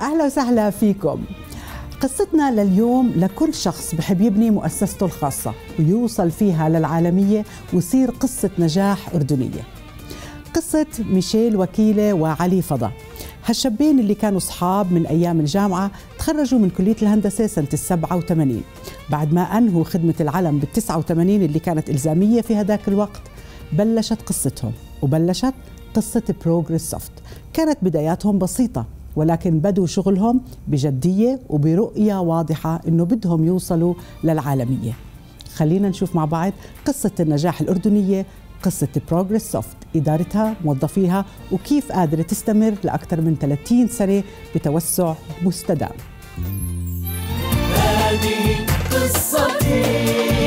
أهلا وسهلا فيكم. قصتنا لليوم لكل شخص بحب يبني مؤسسته الخاصة ويوصل فيها للعالمية ويصير قصة نجاح أردنية. قصة ميشيل وكيلة وعلي فضا. هالشابين اللي كانوا أصحاب من أيام الجامعة تخرجوا من كلية الهندسة سنة السبعة وثمانين. بعد ما أنهوا خدمة العلم بالتسعة وثمانين اللي كانت إلزامية في هذاك الوقت بلشت قصتهم وبلشت قصة بروجريس سوفت كانت بداياتهم بسيطة ولكن بدوا شغلهم بجدية وبرؤية واضحة أنه بدهم يوصلوا للعالمية. خلينا نشوف مع بعض قصة النجاح الأردنية قصة بروجريس سوفت إدارتها موظفيها وكيف قادرة تستمر لأكثر من 30 سنة بتوسع مستدام. هذه قصتي.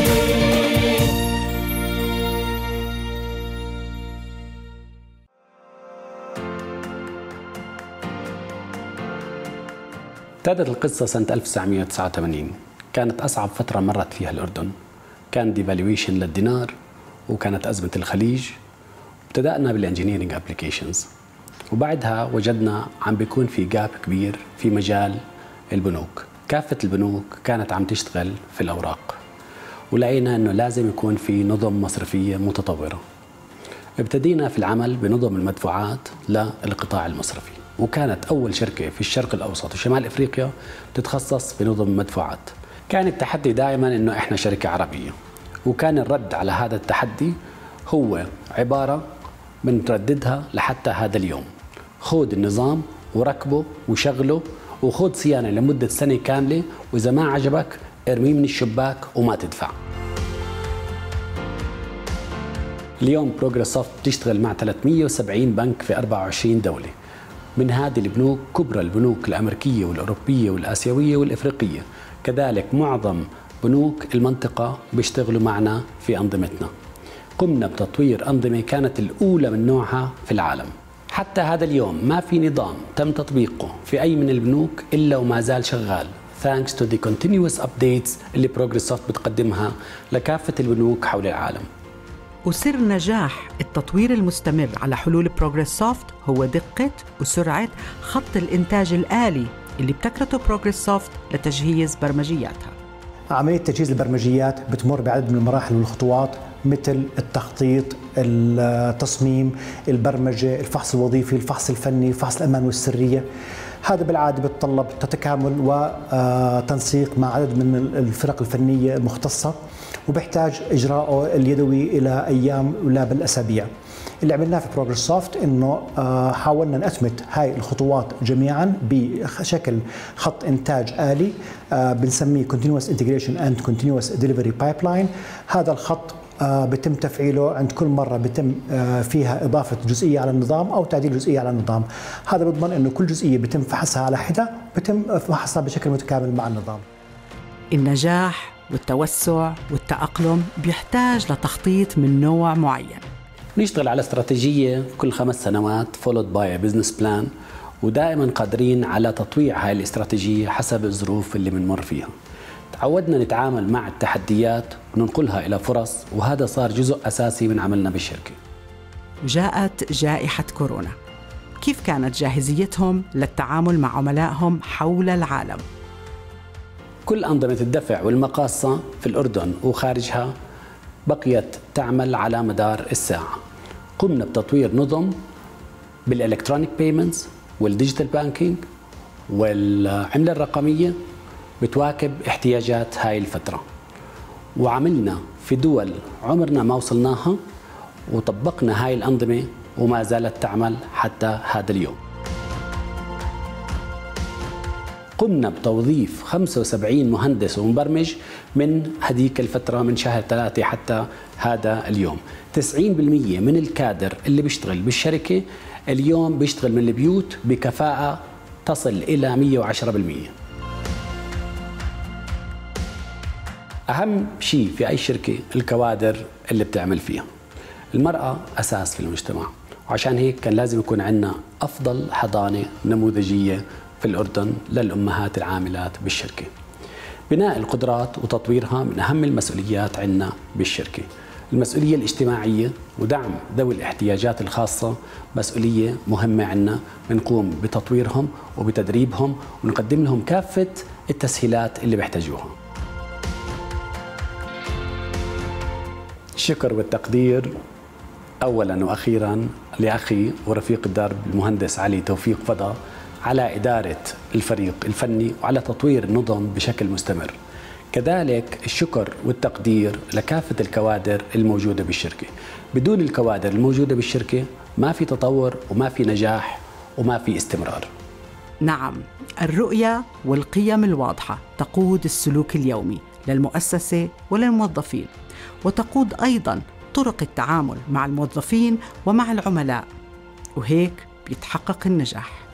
ابتدت القصة سنة 1989 كانت أصعب فترة مرت فيها الأردن. كان devaluation للدينار وكانت أزمة الخليج. ابتدأنا بال engineering applications وبعدها وجدنا عم بيكون في gap كبير في مجال البنوك. كافة البنوك كانت عم تشتغل في الأوراق. ولقينا أنه لازم يكون في نظم مصرفية متطورة. ابتدينا في العمل بنظم المدفوعات للقطاع المصرفي. وكانت أول شركة في الشرق الأوسط وشمال إفريقيا تتخصص في نظم المدفوعات كان التحدي دائما أنه إحنا شركة عربية. وكان الرد على هذا التحدي هو عبارة بنرددها لحتى هذا اليوم. خذ النظام وركبه وشغله وخذ صيانة لمدة سنة كاملة وإذا ما عجبك ارميه من الشباك وما تدفع. اليوم بروجريس سوفت بتشتغل مع 370 بنك في 24 دولة. من هذه البنوك كبرى البنوك الأمريكية والأوروبية والآسيوية والإفريقية. كذلك معظم بنوك المنطقة بيشتغلوا معنا في أنظمتنا. قمنا بتطوير أنظمة كانت الأولى من نوعها في العالم. حتى هذا اليوم ما في نظام تم تطبيقه في أي من البنوك إلا وما زال شغال. Thanks to the continuous updates اللي Progress بتقدمها لكافة البنوك حول العالم. وسر نجاح. التطوير المستمر على حلول بروجريس سوفت هو دقة وسرعة خط الإنتاج الآلي اللي ابتكرته بروجريس سوفت لتجهيز برمجياتها. عملية تجهيز البرمجيات بتمر بعدد من المراحل والخطوات مثل التخطيط التصميم البرمجة الفحص الوظيفي الفحص الفني الفحص الأمان والسرية. هذا بالعادة بتطلب تتكامل وتنسيق مع عدد من الفرق الفنية المختصة وبيحتاج إجراءه اليدوي إلى أيام ولا بالأسابيع. اللي عملناه في بروجرس سوفت إنه آه، حاولنا نأتمت هاي الخطوات جميعا بشكل خط إنتاج آلي آه، بنسميه Continuous Integration and Continuous Delivery Pipeline. هذا الخط آه، بتم تفعيله عند كل مرة بتم فيها إضافة جزئية على النظام أو تعديل جزئية على النظام. هذا بضمن إنه كل جزئية بتم فحصها على حدة بتم فحصها بشكل متكامل مع النظام. النجاح والتوسع والتأقلم بيحتاج لتخطيط من نوع معين. نشتغل على استراتيجية كل خمس سنوات followed by a business plan ودائما قادرين على تطويع هاي الاستراتيجية حسب الظروف اللي بنمر فيها. تعودنا نتعامل مع التحديات وننقلها إلى فرص وهذا صار جزء أساسي من عملنا بالشركة. جاءت جائحة كورونا. كيف كانت جاهزيتهم للتعامل مع عملائهم حول العالم؟ كل أنظمة الدفع والمقاصة في الأردن وخارجها بقيت تعمل على مدار الساعة. قمنا بتطوير نظم بال electronic payments وال digital banking والعملة الرقمية بتواكب احتياجات هاي الفترة. وعملنا في دول عمرنا ما وصلناها وطبقنا هاي الأنظمة وما زالت تعمل حتى هذا اليوم. قمنا بتوظيف 75 مهندس ومبرمج من هذيك الفترة من شهر ثلاثة حتى هذا اليوم. 90% من الكادر اللي بيشتغل بالشركة اليوم بيشتغل من البيوت بكفاءة تصل إلى 110% أهم شيء في أي شركة الكوادر اللي بتعمل فيها. المرأة أساس في المجتمع وعشان هيك كان لازم يكون عندنا أفضل حضانة نموذجية في الأردن للأمهات العاملات بالشركة. بناء القدرات وتطويرها من أهم المسؤوليات عندنا بالشركة. المسؤولية الاجتماعية ودعم ذوي الاحتياجات الخاصة مسؤولية مهمة عنا بنقوم بتطويرهم وبتدريبهم ونقدم لهم كافة التسهيلات اللي بيحتاجوها. الشكر والتقدير اولا وأخيرا لأخي ورفيق الدرب المهندس علي توفيق فضا على إدارة الفريق الفني وعلى تطوير النظم بشكل مستمر. كذلك الشكر والتقدير لكافة الكوادر الموجودة بالشركة. بدون الكوادر الموجودة بالشركة ما في تطور وما في نجاح وما في استمرار. نعم، الرؤية والقيم الواضحة تقود السلوك اليومي للمؤسسة وللموظفين وتقود أيضا طرق التعامل مع الموظفين ومع العملاء. وهيك بيتحقق النجاح.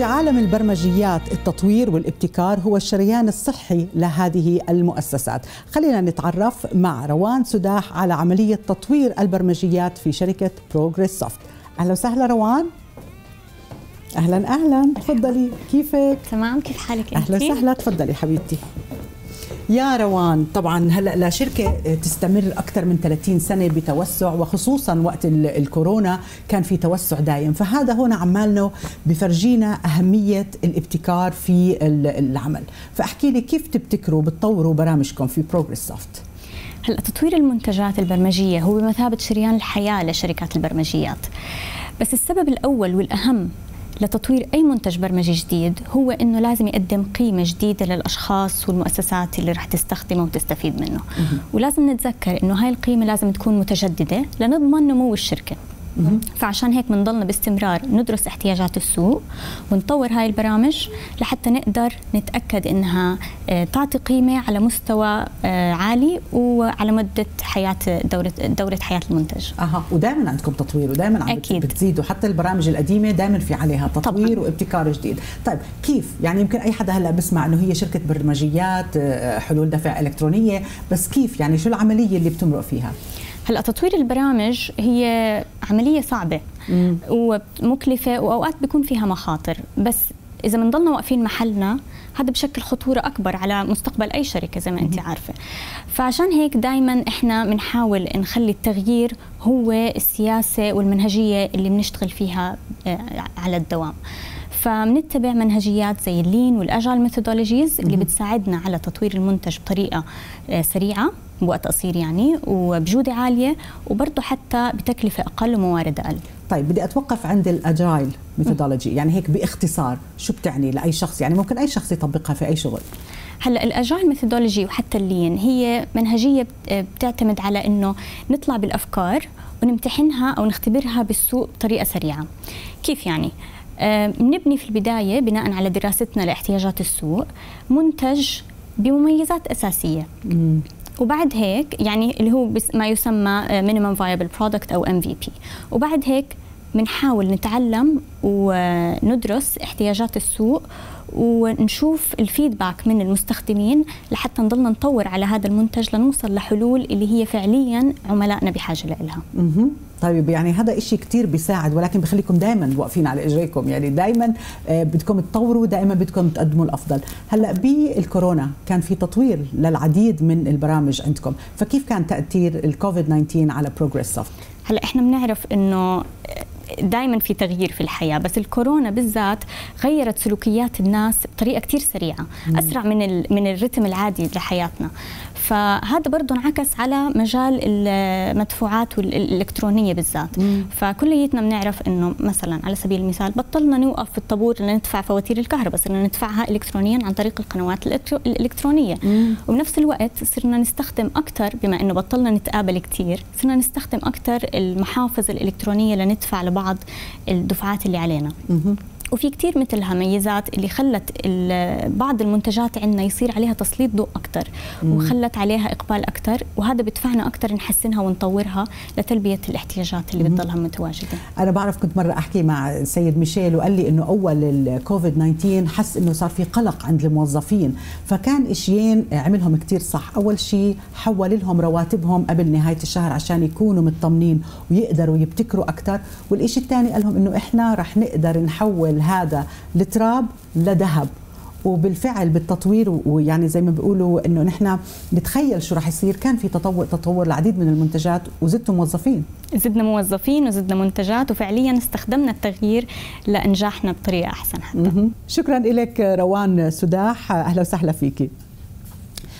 في عالم البرمجيات التطوير والابتكار هو الشريان الصحي لهذه المؤسسات. خلينا نتعرف مع روان سداح على عملية تطوير البرمجيات في شركة بروجريس سوفت أهلا وسهلا روان. أهلا أهلا. تفضلي. كيفك؟ تمام. كيف حالك أهلا وسهلا. تفضلي حبيبتي. يا روان طبعا هلأ لشركه تستمر أكثر من 30 سنة بتوسع وخصوصا وقت الكورونا كان في توسع دائم فهذا هنا عمالنا بفرجينا أهمية الابتكار في العمل. فأحكي لي كيف تبتكروا بتطوروا برامجكم في بروجريس سوفت هلأ تطوير المنتجات البرمجية هو بمثابة شريان الحياة لشركات البرمجيات. بس السبب الأول والأهم لتطوير أي منتج برمجي جديد هو أنه لازم يقدم قيمة جديدة للأشخاص والمؤسسات اللي رح تستخدمه وتستفيد منه. ولازم نتذكر أنه هاي القيمة لازم تكون متجددة لنضمن نمو الشركة. فعشان هيك بنضلنا باستمرار ندرس احتياجات السوق ونطور هاي البرامج لحتى نقدر نتأكد إنها آه، تعطي قيمة على مستوى آه، عالي وعلى مدة حياة دوره دوره حياة المنتج. أها ودائما عندكم تطوير ودائما عم أكيد. بتزيدوا حتى البرامج القديمة دائما في عليها تطوير طبعا. وابتكار جديد. طيب كيف؟ يعني يمكن أي حدا هلأ بسمع إنه هي شركة برمجيات آه، حلول دفع إلكترونية بس كيف يعني شو العملية اللي بتمرق فيها؟ هلا تطوير البرامج هي عملية صعبة مم. ومكلفة وأوقات بيكون فيها مخاطر. بس إذا بنضلنا واقفين محلنا هذا بشكل خطورة أكبر على مستقبل أي شركة زي ما أنت عارفة. فعشان هيك دائما إحنا بنحاول نخلي التغيير هو السياسة والمنهجية اللي بنشتغل فيها آه، على الدوام. فبنتبع منهجيات زي اللين والاجال ميثودولوجيز اللي بتساعدنا على تطوير المنتج بطريقة آه، سريعة. بوقت قصير يعني وبجودة عالية وبرضه حتى بتكلفة أقل وموارد أقل. طيب بدي أتوقف عند الأجايل ميثودولوجي يعني هيك باختصار شو بتعني لأي شخص؟ يعني ممكن أي شخص يطبقها في أي شغل. هلأ ال agile methodology وحتى ال lean هي منهجية بتعتمد على إنه نطلع بالأفكار ونمتحنها أو نختبرها بالسوق بطريقة سريعة. كيف يعني؟ بنبني في البداية بناء على دراستنا لاحتياجات السوق منتج بمميزات أساسية. وبعد هيك يعني اللي هو ما يسمى minimum viable product أو MVP وبعد هيك بنحاول نتعلم وندرس احتياجات السوق ونشوف ال feedback من المستخدمين لحتى نضلنا نطور على هذا المنتج لنوصل لحلول اللي هي فعليا عملائنا بحاجة لها. طيب يعني هذا إشي كتير بيساعد ولكن بخليكم دائما واقفين على إجريكم. يعني دائما آه، بدكم تطوروا دائما بدكم تقدموا الأفضل. هلأ بالكورونا كان في تطوير للعديد من البرامج عندكم. فكيف كان تأثير الكوفيد 19 على بروجريس سوفت هلأ إحنا بنعرف إنه دائما في تغيير في الحياة بس الكورونا بالذات غيرت سلوكيات الناس بطريقة كثير سريعة أسرع من من الرتم العادي لحياتنا فهذا برضه انعكس على مجال المدفوعات الإلكترونية بالذات مم. فكليتنا بنعرف إنه مثلا على سبيل المثال بطلنا نوقف في الطابور لندفع فواتير الكهرباء صرنا ندفعها الكترونيا عن طريق القنوات الإلكترونية مم. وبنفس الوقت صرنا نستخدم أكثر بما إنه بطلنا نتقابل كثير صرنا نستخدم أكثر المحافظ الإلكترونية لندفع لبعض الدفعات اللي علينا. وفي كتير مثلها ميزات اللي خلت بعض المنتجات عندنا يصير عليها تسليط ضوء أكثر وخلت عليها إقبال أكثر وهذا بدفعنا أكثر نحسنها ونطورها لتلبية الاحتياجات اللي بتضلها متواجدة. أنا بعرف كنت مرة أحكي مع السيد ميشيل وقال لي إنه أول الكوفيد 19 حس إنه صار في قلق عند الموظفين فكان إشيين عملهم كتير صح. أول شيء حول لهم رواتبهم قبل نهاية الشهر عشان يكونوا مطمنين ويقدروا يبتكروا أكثر والإشي الثاني قال لهم إنه إحنا رح نقدر نحول هذا التراب لذهب. وبالفعل بالتطوير ويعني زي ما بيقولوا إنه نحن نتخيل شو راح يصير. كان في تطور تطور العديد من المنتجات وزدتوا موظفين. زدنا موظفين وزدنا منتجات وفعليا استخدمنا التغيير لإنجاحنا بطريقة أحسن حتى. شكرا لك روان سداح. أهلا وسهلا فيكي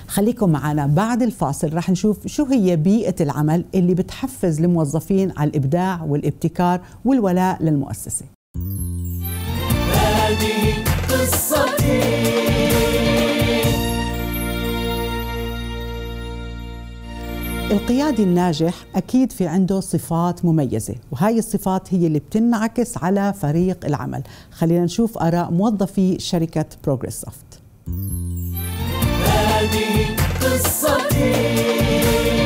خليكم معنا بعد الفاصل. رح نشوف شو هي بيئة العمل اللي بتحفز الموظفين على الإبداع والابتكار والولاء للمؤسسة. هذه قصتي. القيادي الناجح أكيد في عنده صفات مميزة وهاي الصفات هي اللي بتنعكس على فريق العمل. خلينا نشوف آراء موظفي شركة بروجريس سوفت هذه قصتي.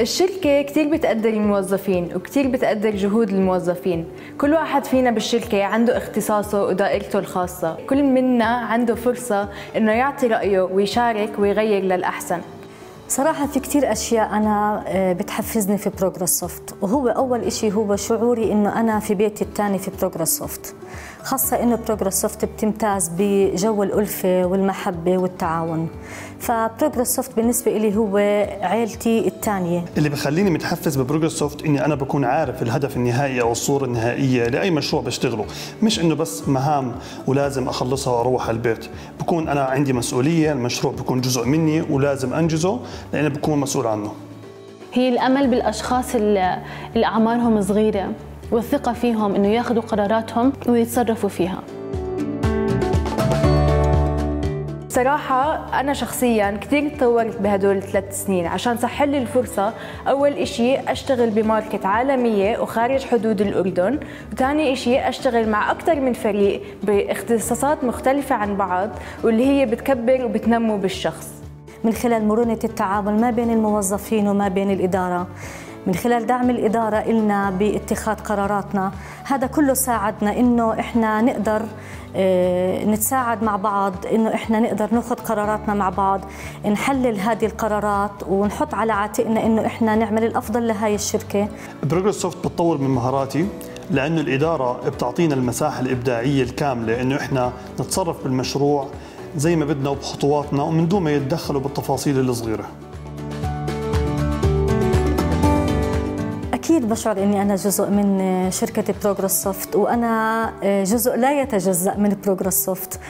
الشركة كتير بتقدر الموظفين وكتير بتقدر جهود الموظفين. كل واحد فينا بالشركة عنده اختصاصه ودائرته الخاصة. كل منا عنده فرصة إنه يعطي رأيه ويشارك ويغير للأحسن. صراحة في كتير أشياء أنا آه، بتحفزني في بروجرس سوفت وهو أول إشي هو شعوري إنه أنا في بيتي الثاني في بروجرس سوفت خاصة إنه بروجرس سوفت بتمتاز بجو الألفة والمحبة والتعاون. فبروجرس سوفت بالنسبة لي هو عيلتي الثانية. اللي بخليني متحفز ببروجرس سوفت إني أنا بكون عارف الهدف النهائي أو الصورة النهائية لأي مشروع بشتغله. مش إنه بس مهام ولازم أخلصها وأروح على البيت. بكون أنا عندي مسؤولية المشروع بكون جزء مني ولازم أنجزه لأني بكون مسؤول عنه. هي الأمل بالأشخاص اللي أعمارهم صغيرة. والثقة فيهم إنه ياخذوا قراراتهم ويتصرفوا فيها. صراحة أنا شخصيا كثير تطورت بهدول الثلاث سنين عشان سهل لي الفرصة أول إشي أشتغل بماركت عالمية وخارج حدود الأردن وثاني إشي أشتغل مع أكثر من فريق باختصاصات مختلفة عن بعض واللي هي بتكبر وبتنمو بالشخص. من خلال مرونة التعامل ما بين الموظفين وما بين الإدارة. من خلال دعم الإدارة إلنا باتخاذ قراراتنا. هذا كله ساعدنا إنه إحنا نقدر آه، نتساعد مع بعض إنه إحنا نقدر ناخذ قراراتنا مع بعض نحلل هذه القرارات ونحط على عاتقنا إنه إحنا نعمل الأفضل لهي الشركة. بروجرس سوفت بتطور من مهاراتي لأنه الإدارة بتعطينا المساحة الإبداعية الكاملة إنه إحنا نتصرف بالمشروع زي ما بدنا وبخطواتنا ومن دون ما يتدخلوا بالتفاصيل الصغيرة. أكيد بشعر إني أنا جزء من شركة بروجرس سوفت وأنا جزء لا يتجزأ من بروجرس سوفت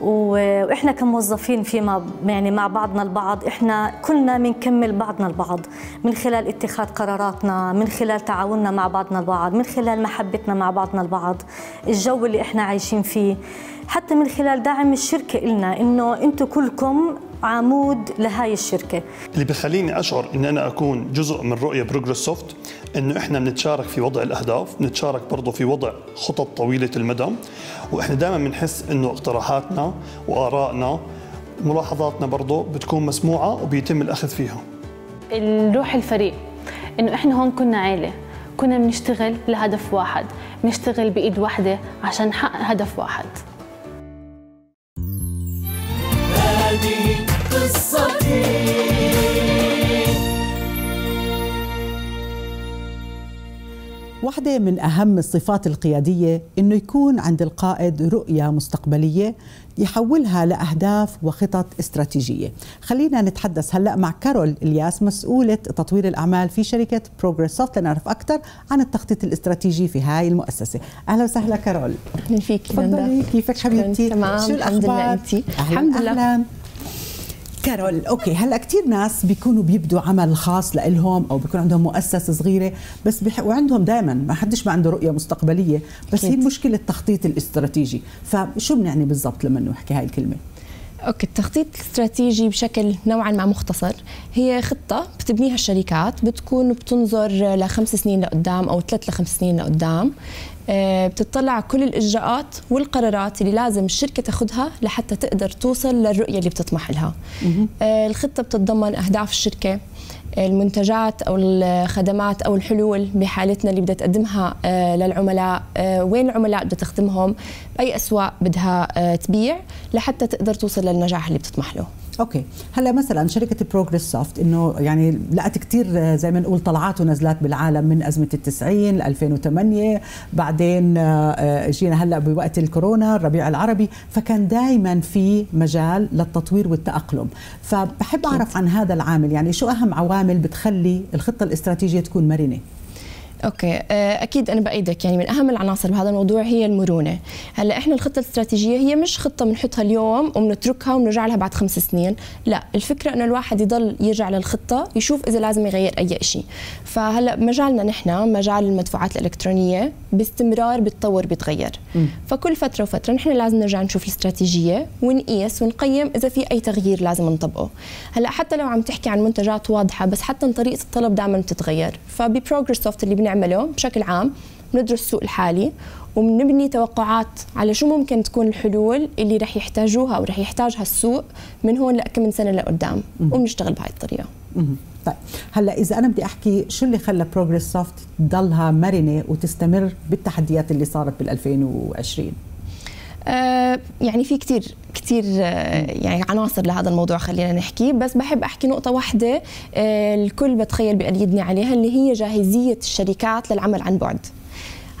وإحنا كموظفين فيما يعني مع بعضنا البعض إحنا كلنا بنكمل بعضنا البعض من خلال اتخاذ قراراتنا من خلال تعاوننا مع بعضنا البعض من خلال محبتنا مع بعضنا البعض الجو اللي إحنا عايشين فيه. حتى من خلال دعم الشركة لنا إنه أنتم كلكم عمود لهاي الشركة. اللي بخليني أشعر إن أنا أكون جزء من رؤية بروجرس سوفت انه إحنا بنتشارك في وضع الأهداف بنتشارك برضه في وضع خطط طويلة المدى. وإحنا دائما بنحس إنه اقتراحاتنا وآرائنا ملاحظاتنا برضه بتكون مسموعة وبيتم الأخذ فيها. الروح الفريق إنه إحنا هون كنا عيلة كنا بنشتغل لهدف واحد بنشتغل بإيد واحدة عشان نحقق هدف واحد. هذه قصتي. واحدة من أهم الصفات القيادية أنه يكون عند القائد رؤية مستقبلية يحولها لأهداف وخطط استراتيجية. خلينا نتحدث هلأ مع كارول إلياس مسؤولة تطوير الأعمال في شركة بروجريس سوفت لنعرف أكثر عن التخطيط الاستراتيجي في هاي المؤسسة. أهلا وسهلا كارول. أهلا فيك تفضلي. كيفك حبيبتي؟ تمام. شو الأخبار؟ الحمد لله الحمد لله. أهلا. كارول okay هلأ كثير ناس بيكونوا بيبدوا عمل خاص لإلهم أو بيكون عندهم مؤسسة صغيرة بس بح... وعندهم دائما ما حدش ما عنده رؤية مستقبلية بس هي المشكلة التخطيط الاستراتيجي. فشو بنعني بالضبط لما نحكي هاي الكلمة؟ أوكي التخطيط الاستراتيجي بشكل نوعا ما مختصر. هي خطة بتبنيها الشركات بتكون بتنظر لخمس سنين لقدام أو ثلاث لخمس سنين لقدام. آه، بتطلع على كل الإجراءات والقرارات اللي لازم الشركة تاخذها لحتى تقدر توصل للرؤية اللي بتطمح لها. آه، الخطة بتتضمن أهداف الشركة المنتجات أو الخدمات أو الحلول بحالتنا اللي بدها تقدمها آه، للعملاء. وين العملاء بدها تخدمهم؟ بأي أسواق بدها تبيع لحتى تقدر توصل للنجاح اللي بتطمح له. okay. هلا مثلا شركة بروجريس سوفت إنه يعني لقت كثير زي ما نقول طلعات ونزلات بالعالم من أزمة التسعين 2008 بعدين آه، جينا هلأ بوقت الكورونا الربيع العربي. فكان دائما في مجال للتطوير والتأقلم. فبحب أعرف عن هذا العامل. يعني شو أهم عوامل بتخلي الخطة الاستراتيجية تكون مرنة؟ okay. آه، أكيد أنا بأيدك. يعني من أهم العناصر بهذا الموضوع هي المرونة. هلأ إحنا الخطة الاستراتيجية هي مش خطة بنحطها اليوم وبنتركها ونرجع لها بعد خمس سنين. لا الفكرة إنه الواحد يضل يرجع للخطة يشوف إذا لازم يغير أي شيء فهلأ مجالنا نحن مجال المدفوعات الإلكترونية باستمرار بيتطور بيتغير. م. فكل فترة وفترة نحن لازم نرجع نشوف الاستراتيجية ونقيس ونقيم إذا في أي تغيير لازم نطبقه. هلأ حتى لو عم تحكي عن منتجات واضحة بس حتى طريقة الطلب دائما بتتغير. فببروجرس سوفت اللي بنعمله بشكل عام بندرس السوق الحالي وبنبني توقعات على شو ممكن تكون الحلول اللي رح يحتاجوها أو رح يحتاجها السوق من هون لكم من سنة لقدام. وبنشتغل بهاي الطريقة. طيب هلأ إذا أنا بدي أحكي شو اللي خلى بروجريس سوفت تضلها مرنة وتستمر بالتحديات اللي صارت بال 2020 آه يعني في كثير كثير آه يعني عناصر لهذا الموضوع خلينا نحكي. بس بحب أحكي نقطة واحدة آه الكل بتخيل بأيدني عليها اللي هي جاهزية الشركات للعمل عن بعد.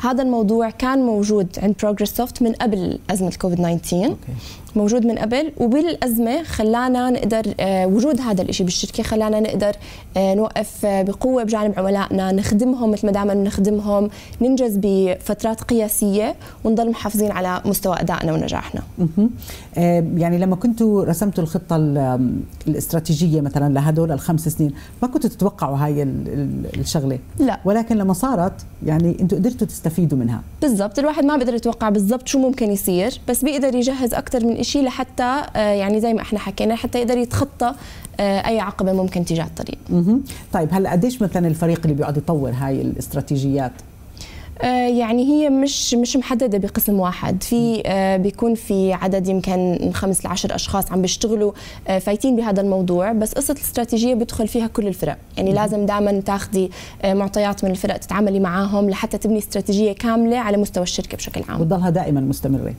هذا الموضوع كان موجود عند بروجريس سوفت من قبل أزمة كوفيد 19 okay. موجود من قبل وبالأزمة خلانا نقدر آه، وجود هذا الشيء بالشركة خلانا نقدر آه، نوقف آه، بقوة بجانب عملائنا نخدمهم مثل ما دائما نخدمهم ننجز بفترات قياسية ونضل محافظين على مستوى أدائنا ونجاحنا. يعني لما كنتوا رسمتوا الخطة الاستراتيجية مثلا لهدول الخمس سنين ما كنتوا تتوقعوا هاي الشغلة؟ لا. ولكن لما صارت يعني أنتوا قدرتوا تستفيدوا منها. بالضبط. الواحد ما بيقدر يتوقع بالضبط شو ممكن يصير بس بيقدر يجهز أكثر من شيء لحتى آه، يعني زي ما إحنا حكينا حتى يقدر يتخطى آه، أي عقبة ممكن على الطريق. طيب هلا قديش مثلا الفريق اللي بيقعد يطور هاي الاستراتيجيات؟ آه، يعني هي مش مش محددة بقسم واحد. في بيكون في عدد يمكن من خمس لعشر أشخاص عم بيشتغلوا فايتين بهذا الموضوع. بس قصة الاستراتيجية بيدخل فيها كل الفرق. يعني لازم دائما تاخذي معطيات من الفرق تتعاملي معاهم لحتى تبني استراتيجية كاملة على مستوى الشركة بشكل عام. وتضلها دائما مستمرة.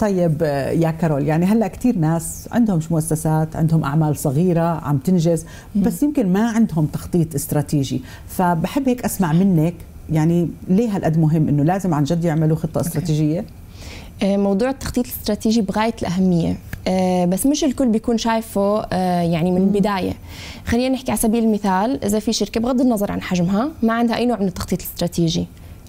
طيب يا كارول يعني هلأ كثير ناس عندهم مؤسسات عندهم أعمال صغيرة عم تنجز بس يمكن ما عندهم تخطيط استراتيجي. فبحب هيك أسمع منك يعني ليه هالقد مهم إنه لازم عن جد يعملوا خطة استراتيجية؟ آه، موضوع التخطيط الاستراتيجي بغاية الأهمية. آه، بس مش الكل بيكون شايفه آه، يعني من البداية. خلينا نحكي على سبيل المثال إذا في شركة بغض النظر عن حجمها ما عندها أي نوع من التخطيط الاستراتيجي.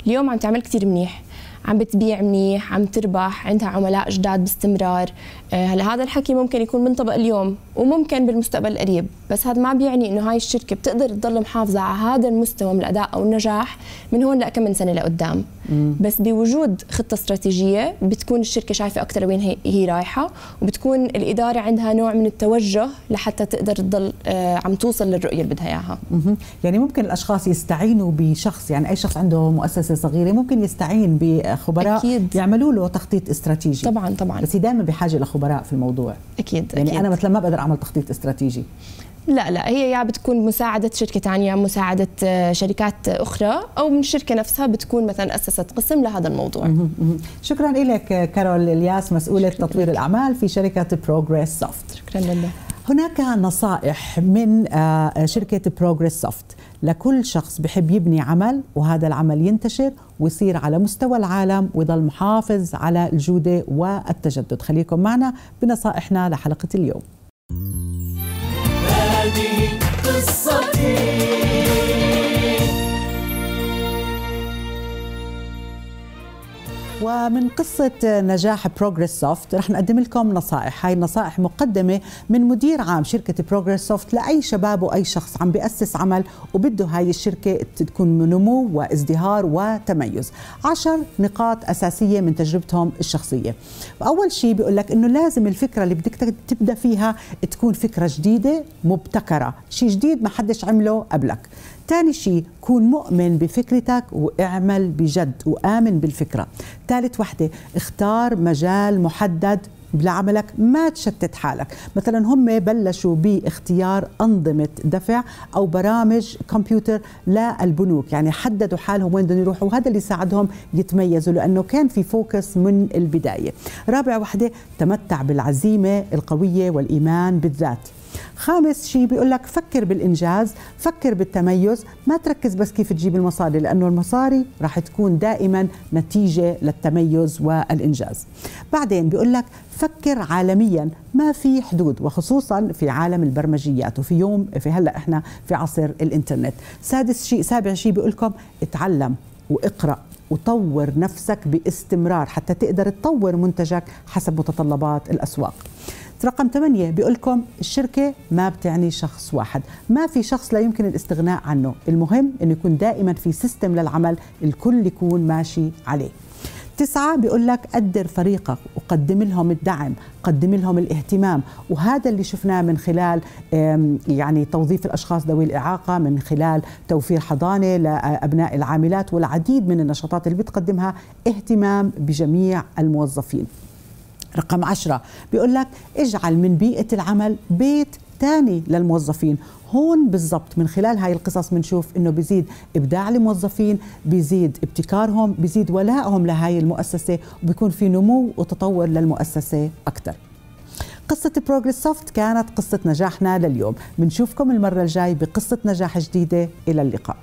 اليوم عم تعمل كثير منيح. عم بتبيع منيح عم تربح عندها عملاء جداد باستمرار. آه، هلا هذا الحكي ممكن يكون منطبق اليوم وممكن بالمستقبل القريب بس هذا ما بيعني إنه هاي الشركة بتقدر تضل محافظة على هذا المستوى من الأداء أو النجاح من هون لكم من سنة لقدام. بس بوجود خطة استراتيجية بتكون الشركة شايفة أكثر وين هي, هي رايحة وبتكون الإدارة عندها نوع من التوجه لحتى تقدر تضل آه، عم توصل للرؤية اللي بدها إياها. يعني ممكن الأشخاص يستعينوا بشخص يعني أي شخص عنده مؤسسة صغيرة ممكن يستعين بخبراء أكيد. يعملوا له تخطيط استراتيجي. طبعا طبعا. بس دائما بحاجة لخبراء في الموضوع. أكيد يعني أكيد. أنا مثلا ما بقدر أعمل تخطيط استراتيجي. لا لا هي يا بتكون مساعدة شركة ثانية مساعدة آه، شركات أخرى أو من الشركة نفسها بتكون مثلا أسست قسم لهذا الموضوع. شكرا لك كارول إلياس مسؤولة تطوير الأعمال في شركة بروجريس سوفت شكرا لله. هناك نصائح من آه، شركة بروجريس سوفت لكل شخص بحب يبني عمل وهذا العمل ينتشر ويصير على مستوى العالم ويضل محافظ على الجودة والتجدد. خليكم معنا بنصائحنا لحلقة اليوم. هذه قصتي. ومن قصة نجاح بروجريس سوفت رح نقدم لكم نصائح. هاي النصائح مقدمة من مدير عام شركة بروجريس سوفت لأي شباب وأي شخص عم بيأسس عمل وبده هاي الشركة تكون نمو وازدهار وتميز. عشر نقاط أساسية من تجربتهم الشخصية. أول شيء بيقول لك إنه لازم الفكرة اللي بدك تبدأ فيها تكون فكرة جديدة مبتكرة. شيء جديد ما حدش عمله قبلك. ثاني شيء كون مؤمن بفكرتك واعمل بجد وآمن بالفكرة. ثالث وحدة اختار مجال محدد لعملك ما تشتت حالك. مثلا هم بلشوا باختيار أنظمة دفع أو برامج كمبيوتر للبنوك. يعني حددوا حالهم وين بدهم يروحوا وهذا اللي ساعدهم يتميزوا لأنه كان في فوكس من البداية. رابع وحدة تمتع بالعزيمة القوية والإيمان بالذات. خامس شيء بيقول لك فكر بالإنجاز فكر بالتميز ما تركز بس كيف تجيب المصاري لأنه المصاري راح تكون دائما نتيجة للتميز والإنجاز. بعدين بيقول لك فكر عالميا ما في حدود وخصوصا في عالم البرمجيات وفي يوم في هلأ إحنا في عصر الإنترنت. سادس شيء سابع شيء بيقول لكم اتعلم واقرأ وطور نفسك باستمرار حتى تقدر تطور منتجك حسب متطلبات الأسواق. رقم ثمانية بيقول لكم الشركة ما بتعني شخص واحد. ما في شخص لا يمكن الاستغناء عنه. المهم أنه يكون دائما في سيستم للعمل الكل يكون ماشي عليه. تسعة بيقول لك قدر فريقك وقدم لهم الدعم قدم لهم الاهتمام. وهذا اللي شفناه من خلال يعني توظيف الأشخاص ذوي الإعاقة من خلال توفير حضانة لأبناء العاملات. والعديد من النشاطات اللي بتقدمها اهتمام بجميع الموظفين. رقم عشرة. بيقول لك اجعل من بيئة العمل بيت تاني للموظفين. هون بالضبط من خلال هاي القصص بنشوف إنه بيزيد إبداع الموظفين بيزيد ابتكارهم بيزيد ولائهم لهاي المؤسسة وبيكون في نمو وتطور للمؤسسة أكثر قصة بروجريس سوفت كانت قصة نجاحنا لليوم. بنشوفكم المرة الجاي بقصة نجاح جديدة. إلى اللقاء.